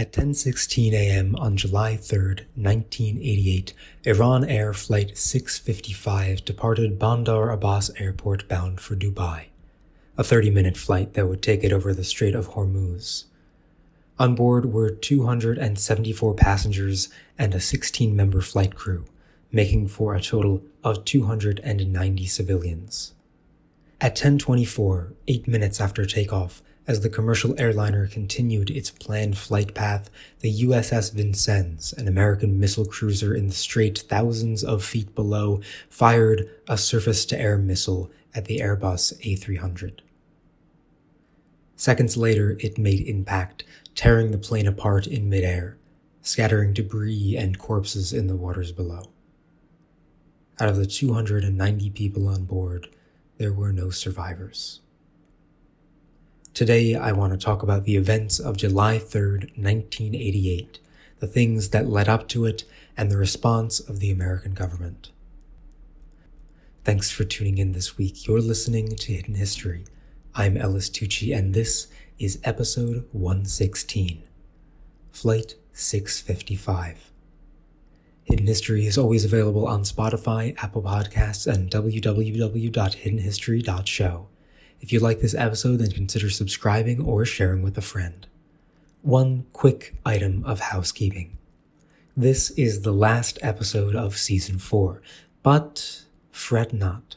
At 10:16 a.m. on July 3, 1988, Iran Air flight 655 departed Bandar Abbas Airport bound for Dubai, a 30-minute flight that would take it over the Strait of Hormuz. On board were 274 passengers and a 16-member flight crew, making for a total of 290 civilians. At 10:24, 8 minutes after takeoff, as the commercial airliner continued its planned flight path, the USS Vincennes, an American missile cruiser in the strait thousands of feet below, fired a surface to air missile at the Airbus A300. Seconds later, it made impact, tearing the plane apart in midair, scattering debris and corpses in the waters below. Out of the 290 people on board, there were no survivors. Today, I want to talk about the events of July 3rd, 1988, the things that led up to it, and the response of the American government. Thanks for tuning in this week. You're listening to Hidden History. I'm Ellis Tucci, and this is episode 116 Flight 655. Hidden History is always available on Spotify, Apple Podcasts, and www.hiddenhistory.show. If you like this episode, then consider subscribing or sharing with a friend. One quick item of housekeeping. This is the last episode of season four, but fret not.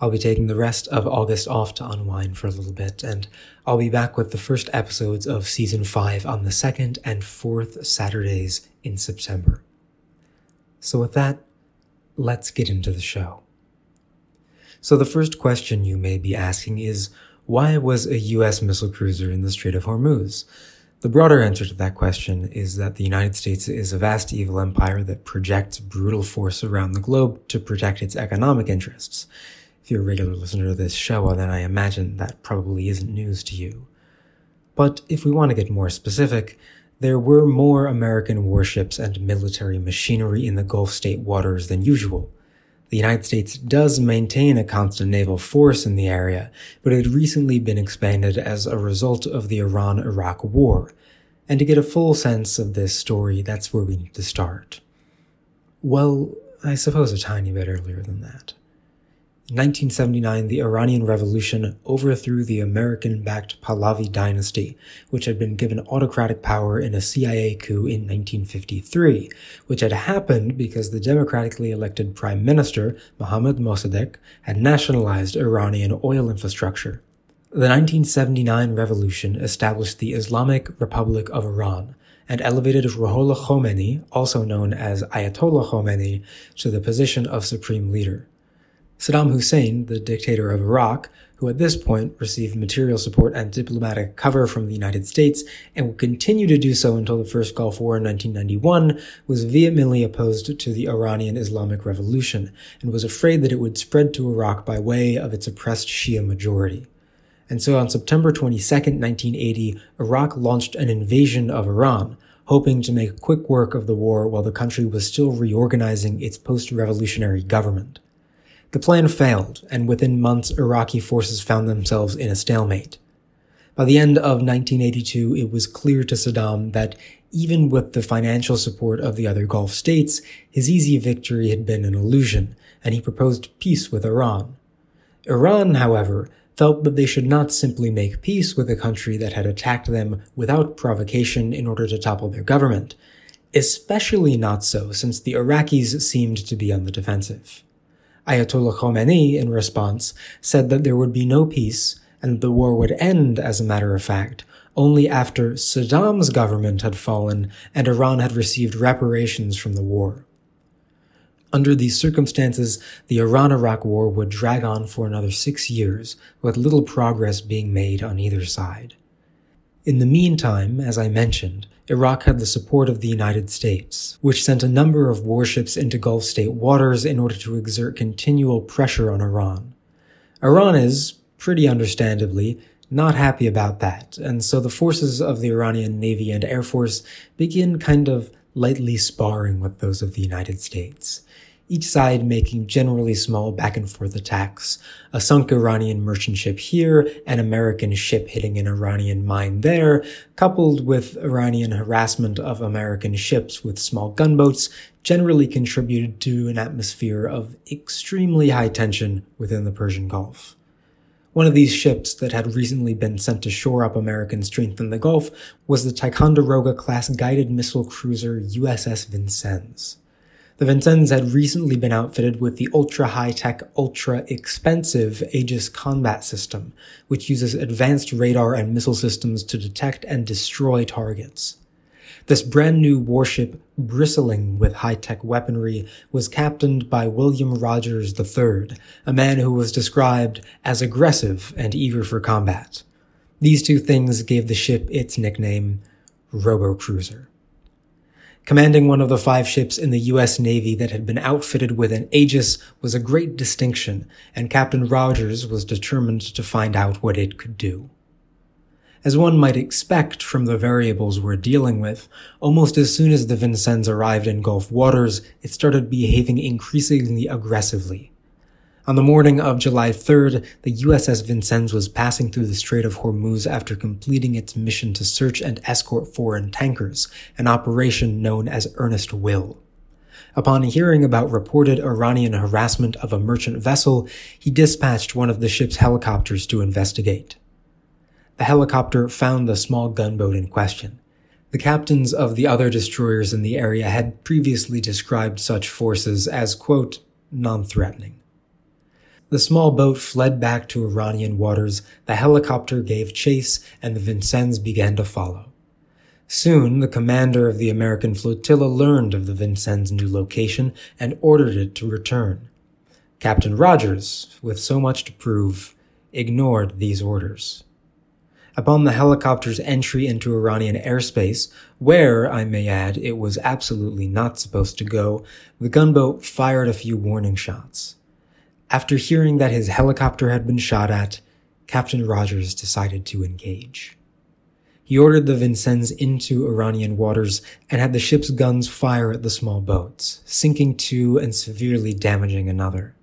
I'll be taking the rest of August off to unwind for a little bit, and I'll be back with the first episodes of season five on the second and fourth Saturdays in September. So with that, let's get into the show. So the first question you may be asking is, why was a US missile cruiser in the Strait of Hormuz? The broader answer to that question is that the United States is a vast evil empire that projects brutal force around the globe to protect its economic interests. If you're a regular listener to this show, then I imagine that probably isn't news to you. But if we want to get more specific, there were more American warships and military machinery in the Gulf state waters than usual. The United States does maintain a constant naval force in the area, but it had recently been expanded as a result of the Iran-Iraq war. And to get a full sense of this story, that's where we need to start. Well, I suppose a tiny bit earlier than that. In 1979, the Iranian Revolution overthrew the American backed Pahlavi dynasty, which had been given autocratic power in a CIA coup in 1953, which had happened because the democratically elected Prime Minister, Mohammad Mossadegh, had nationalized Iranian oil infrastructure. The 1979 revolution established the Islamic Republic of Iran and elevated Ruhollah Khomeini, also known as Ayatollah Khomeini, to the position of supreme leader. Saddam Hussein, the dictator of Iraq, who at this point received material support and diplomatic cover from the United States and would continue to do so until the First Gulf War in 1991, was vehemently opposed to the Iranian Islamic Revolution and was afraid that it would spread to Iraq by way of its oppressed Shia majority. And so on September 22, 1980, Iraq launched an invasion of Iran, hoping to make quick work of the war while the country was still reorganizing its post-revolutionary government. The plan failed, and within months, Iraqi forces found themselves in a stalemate. By the end of 1982, it was clear to Saddam that even with the financial support of the other Gulf states, his easy victory had been an illusion, and he proposed peace with Iran. Iran, however, felt that they should not simply make peace with a country that had attacked them without provocation in order to topple their government, especially not so since the Iraqis seemed to be on the defensive. Ayatollah Khomeini, in response, said that there would be no peace and the war would end, as a matter of fact, only after Saddam's government had fallen and Iran had received reparations from the war. Under these circumstances, the Iran-Iraq war would drag on for another six years, with little progress being made on either side. In the meantime, as I mentioned, Iraq had the support of the United States, which sent a number of warships into Gulf state waters in order to exert continual pressure on Iran. Iran is, pretty understandably, not happy about that, and so the forces of the Iranian Navy and Air Force begin kind of lightly sparring with those of the United States. Each side making generally small back and forth attacks. A sunk Iranian merchant ship here, an American ship hitting an Iranian mine there, coupled with Iranian harassment of American ships with small gunboats, generally contributed to an atmosphere of extremely high tension within the Persian Gulf. One of these ships that had recently been sent to shore up American strength in the Gulf was the Ticonderoga class guided missile cruiser USS Vincennes. The Vincennes had recently been outfitted with the ultra high tech, ultra expensive Aegis combat system, which uses advanced radar and missile systems to detect and destroy targets. This brand new warship, bristling with high tech weaponry, was captained by William Rogers III, a man who was described as aggressive and eager for combat. These two things gave the ship its nickname, Robo Cruiser. Commanding one of the five ships in the U.S. Navy that had been outfitted with an Aegis was a great distinction, and Captain Rogers was determined to find out what it could do. As one might expect from the variables we're dealing with, almost as soon as the Vincennes arrived in Gulf waters, it started behaving increasingly aggressively. On the morning of July 3rd, the USS Vincennes was passing through the Strait of Hormuz after completing its mission to search and escort foreign tankers, an operation known as Earnest Will. Upon hearing about reported Iranian harassment of a merchant vessel, he dispatched one of the ship's helicopters to investigate. The helicopter found the small gunboat in question. The captains of the other destroyers in the area had previously described such forces as, quote, non-threatening. The small boat fled back to Iranian waters, the helicopter gave chase, and the Vincennes began to follow. Soon, the commander of the American flotilla learned of the Vincennes' new location and ordered it to return. Captain Rogers, with so much to prove, ignored these orders. Upon the helicopter's entry into Iranian airspace, where, I may add, it was absolutely not supposed to go, the gunboat fired a few warning shots. After hearing that his helicopter had been shot at, Captain Rogers decided to engage. He ordered the Vincennes into Iranian waters and had the ship's guns fire at the small boats, sinking two and severely damaging another.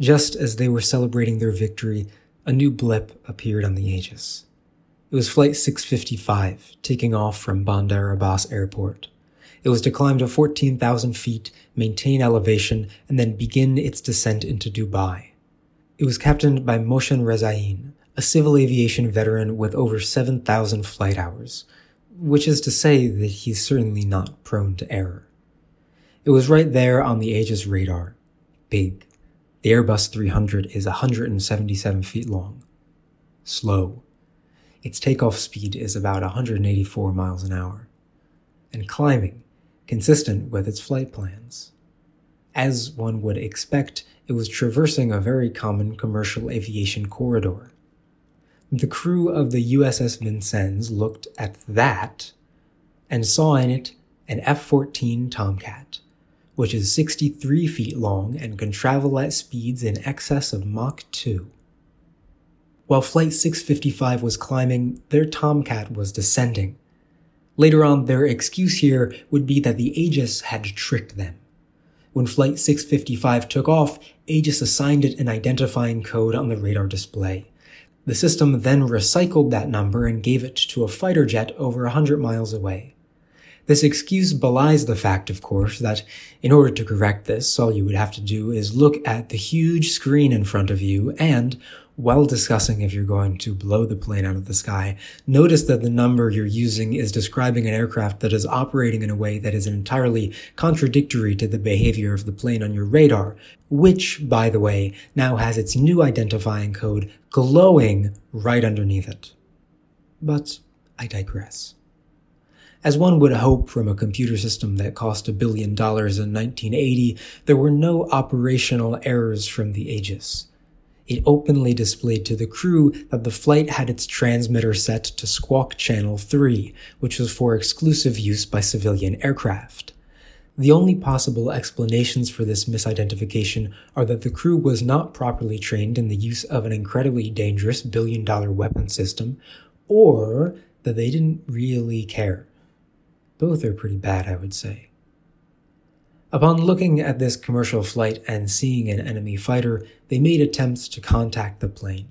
Just as they were celebrating their victory, a new blip appeared on the Aegis. It was Flight 655, taking off from Bandar Abbas Airport. It was to climb to 14,000 feet, maintain elevation, and then begin its descent into Dubai. It was captained by Mohsen Rezaein, a civil aviation veteran with over 7,000 flight hours, which is to say that he's certainly not prone to error. It was right there on the Aegis radar. Big. The Airbus 300 is 177 feet long. Slow. Its takeoff speed is about 184 miles an hour. And climbing consistent with its flight plans. As one would expect, it was traversing a very common commercial aviation corridor. The crew of the USS Vincennes looked at that and saw in it an F 14 Tomcat, which is 63 feet long and can travel at speeds in excess of Mach 2. While Flight 655 was climbing, their Tomcat was descending, Later on, their excuse here would be that the Aegis had tricked them. When Flight 655 took off, Aegis assigned it an identifying code on the radar display. The system then recycled that number and gave it to a fighter jet over 100 miles away. This excuse belies the fact, of course, that in order to correct this, all you would have to do is look at the huge screen in front of you and, while discussing if you're going to blow the plane out of the sky, notice that the number you're using is describing an aircraft that is operating in a way that is entirely contradictory to the behavior of the plane on your radar, which, by the way, now has its new identifying code glowing right underneath it. But I digress. As one would hope from a computer system that cost a billion dollars in 1980, there were no operational errors from the Aegis. It openly displayed to the crew that the flight had its transmitter set to Squawk Channel 3, which was for exclusive use by civilian aircraft. The only possible explanations for this misidentification are that the crew was not properly trained in the use of an incredibly dangerous billion dollar weapon system, or that they didn't really care. Both are pretty bad, I would say. Upon looking at this commercial flight and seeing an enemy fighter, they made attempts to contact the plane.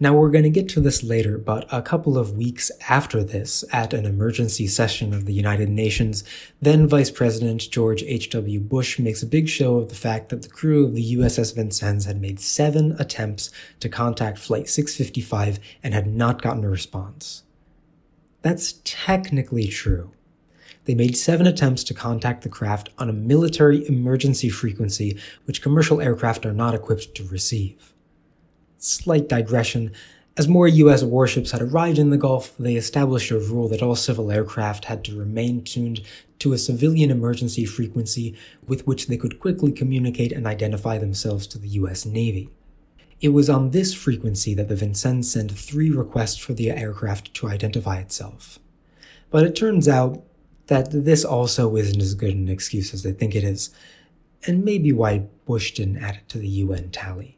Now, we're going to get to this later, but a couple of weeks after this, at an emergency session of the United Nations, then Vice President George H.W. Bush makes a big show of the fact that the crew of the USS Vincennes had made seven attempts to contact Flight 655 and had not gotten a response. That's technically true. They made seven attempts to contact the craft on a military emergency frequency which commercial aircraft are not equipped to receive slight digression. As more US warships had arrived in the Gulf, they established a rule that all civil aircraft had to remain tuned to a civilian emergency frequency with which they could quickly communicate and identify themselves to the US Navy. It was on this frequency that the Vincennes sent three requests for the aircraft to identify itself. But it turns out that this also isn't as good an excuse as they think it is, and maybe why Bush didn't add it to the UN tally.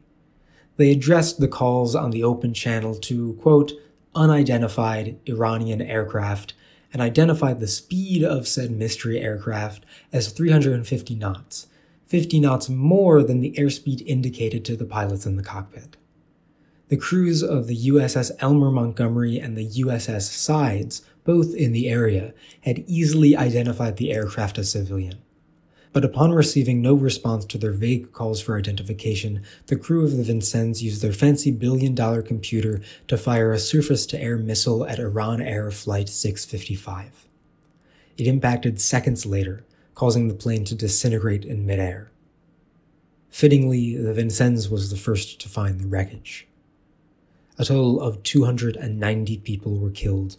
They addressed the calls on the open channel to, quote, unidentified Iranian aircraft and identified the speed of said mystery aircraft as 350 knots, 50 knots more than the airspeed indicated to the pilots in the cockpit. The crews of the USS Elmer Montgomery and the USS Sides, both in the area, had easily identified the aircraft as civilian but upon receiving no response to their vague calls for identification, the crew of the Vincennes used their fancy billion dollar computer to fire a surface to air missile at Iran Air Flight 655. It impacted seconds later, causing the plane to disintegrate in midair. Fittingly, the Vincennes was the first to find the wreckage. A total of 290 people were killed,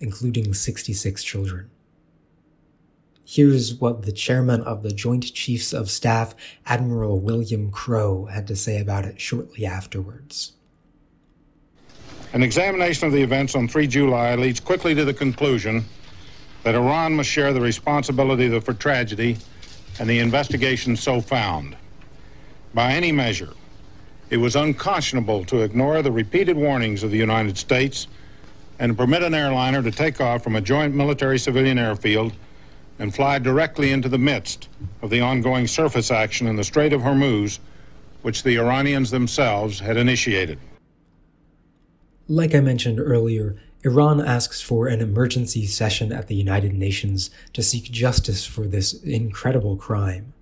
including 66 children. Here's what the chairman of the Joint Chiefs of Staff, Admiral William Crowe, had to say about it shortly afterwards. An examination of the events on 3 July leads quickly to the conclusion that Iran must share the responsibility for tragedy and the investigation so found. By any measure, it was unconscionable to ignore the repeated warnings of the United States and permit an airliner to take off from a joint military civilian airfield and fly directly into the midst of the ongoing surface action in the Strait of Hormuz, which the Iranians themselves had initiated. Like I mentioned earlier, Iran asks for an emergency session at the United Nations to seek justice for this incredible crime.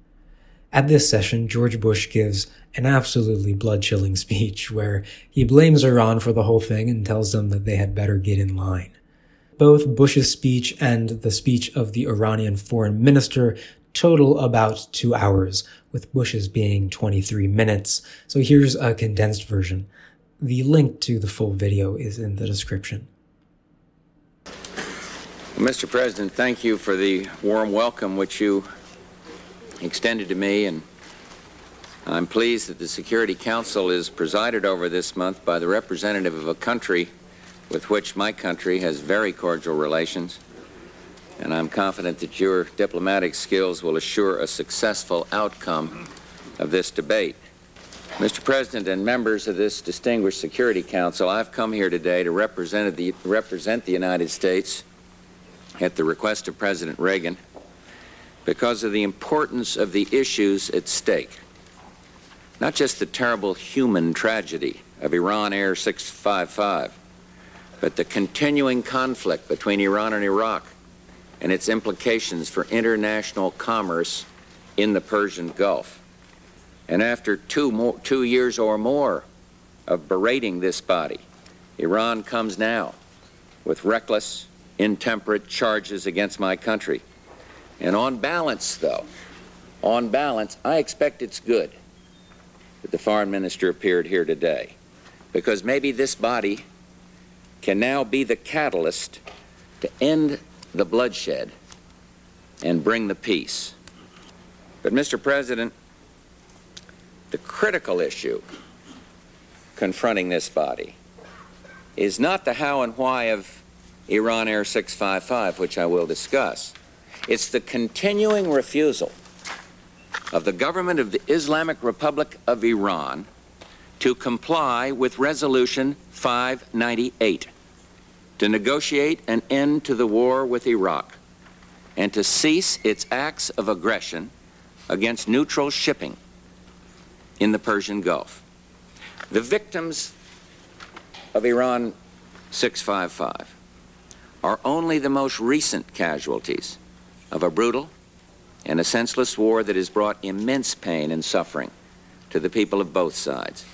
At this session, George Bush gives an absolutely blood chilling speech where he blames Iran for the whole thing and tells them that they had better get in line. Both Bush's speech and the speech of the Iranian foreign minister total about two hours, with Bush's being 23 minutes. So here's a condensed version. The link to the full video is in the description. Mr. President, thank you for the warm welcome which you extended to me, and I'm pleased that the Security Council is presided over this month by the representative of a country with which my country has very cordial relations, and I'm confident that your diplomatic skills will assure a successful outcome of this debate. Mr. President and members of this distinguished Security Council, I've come here today to represent the, represent the United States at the request of President Reagan because of the importance of the issues at stake. Not just the terrible human tragedy of Iran Air 655, but the continuing conflict between Iran and Iraq and its implications for international commerce in the Persian Gulf. And after two, more, two years or more of berating this body, Iran comes now with reckless, intemperate charges against my country. And on balance, though, on balance, I expect it's good that the foreign minister appeared here today because maybe this body can now be the catalyst to end the bloodshed and bring the peace. But, Mr. President, the critical issue confronting this body is not the how and why of Iran Air 655, which I will discuss. It's the continuing refusal of the government of the Islamic Republic of Iran to comply with Resolution 598 to negotiate an end to the war with Iraq and to cease its acts of aggression against neutral shipping in the Persian Gulf. The victims of Iran 655 are only the most recent casualties of a brutal and a senseless war that has brought immense pain and suffering to the people of both sides.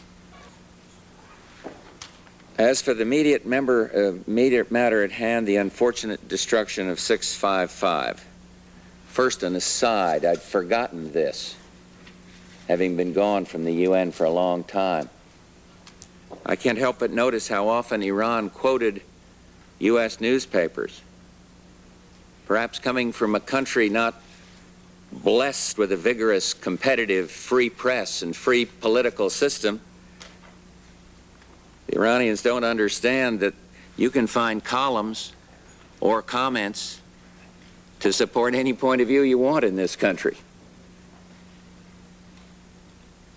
As for the immediate, member, uh, immediate matter at hand, the unfortunate destruction of 655, first an aside, I'd forgotten this, having been gone from the UN for a long time. I can't help but notice how often Iran quoted U.S. newspapers, perhaps coming from a country not blessed with a vigorous, competitive, free press and free political system. The Iranians don't understand that you can find columns or comments to support any point of view you want in this country.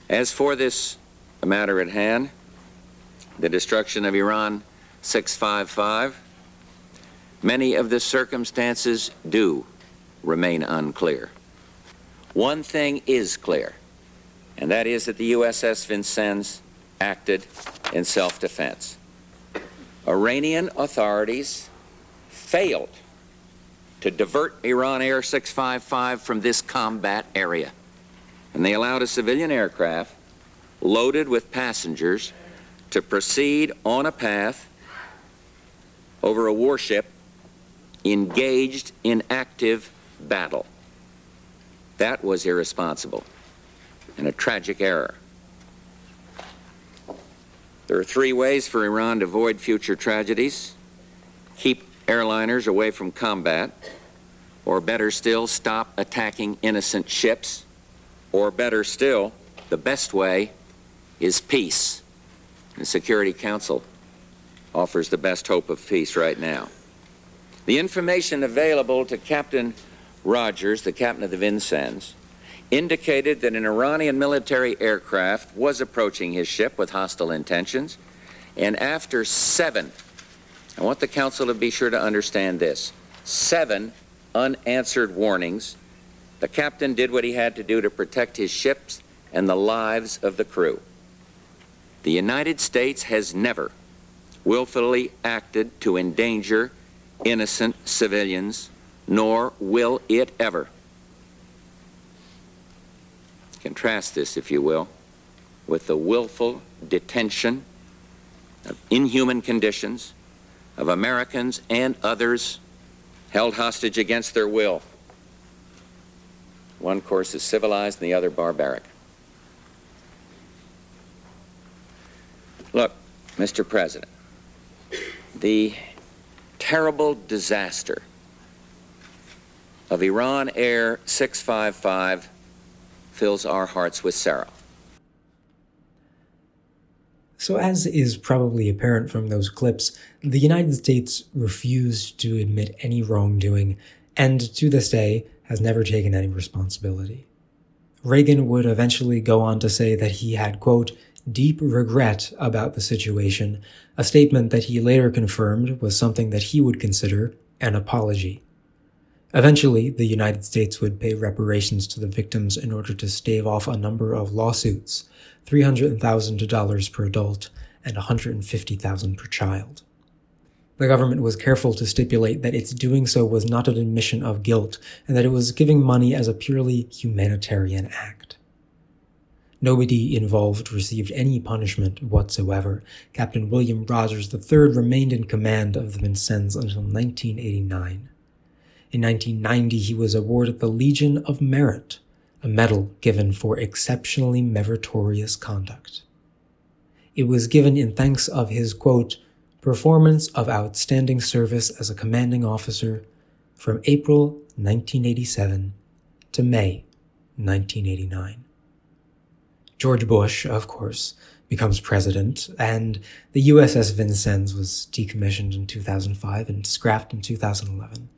As for this matter at hand, the destruction of Iran 655, many of the circumstances do remain unclear. One thing is clear, and that is that the USS Vincennes acted in self-defense. Iranian authorities failed to divert Iran Air 655 from this combat area. And they allowed a civilian aircraft loaded with passengers to proceed on a path over a warship engaged in active battle. That was irresponsible and a tragic error. There are three ways for Iran to avoid future tragedies keep airliners away from combat, or better still, stop attacking innocent ships, or better still, the best way is peace. The Security Council offers the best hope of peace right now. The information available to Captain Rogers, the captain of the Vincennes, indicated that an Iranian military aircraft was approaching his ship with hostile intentions, and after seven, I want the council to be sure to understand this, seven unanswered warnings, the captain did what he had to do to protect his ships and the lives of the crew. The United States has never willfully acted to endanger innocent civilians nor will it ever. Contrast this, if you will, with the willful detention of inhuman conditions of Americans and others held hostage against their will. One course is civilized and the other barbaric. Look, Mr. President, the terrible disaster of Iran Air 655 fills our hearts with sorrow. So, as is probably apparent from those clips, the United States refused to admit any wrongdoing and to this day has never taken any responsibility. Reagan would eventually go on to say that he had, quote, deep regret about the situation, a statement that he later confirmed was something that he would consider an apology. Eventually, the United States would pay reparations to the victims in order to stave off a number of lawsuits, $300,000 per adult and $150,000 per child. The government was careful to stipulate that its doing so was not an admission of guilt and that it was giving money as a purely humanitarian act. Nobody involved received any punishment whatsoever. Captain William Rogers III remained in command of the Vincennes until 1989. In 1990, he was awarded the Legion of Merit, a medal given for exceptionally meritorious conduct. It was given in thanks of his, quote, performance of outstanding service as a commanding officer from April 1987 to May 1989. George Bush, of course, becomes president, and the USS Vincennes was decommissioned in 2005 and scrapped in 2011.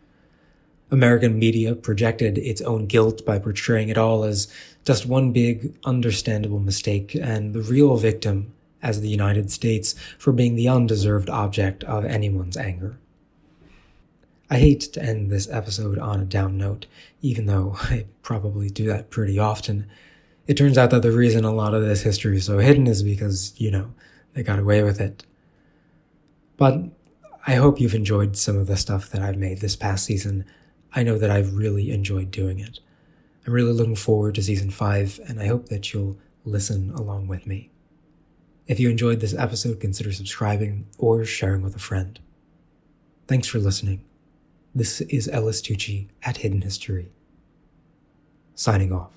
American media projected its own guilt by portraying it all as just one big, understandable mistake, and the real victim as the United States for being the undeserved object of anyone's anger. I hate to end this episode on a down note, even though I probably do that pretty often. It turns out that the reason a lot of this history is so hidden is because, you know, they got away with it. But I hope you've enjoyed some of the stuff that I've made this past season. I know that I've really enjoyed doing it. I'm really looking forward to season 5, and I hope that you'll listen along with me. If you enjoyed this episode, consider subscribing or sharing with a friend. Thanks for listening. This is Ellis Tucci at Hidden History. Signing off.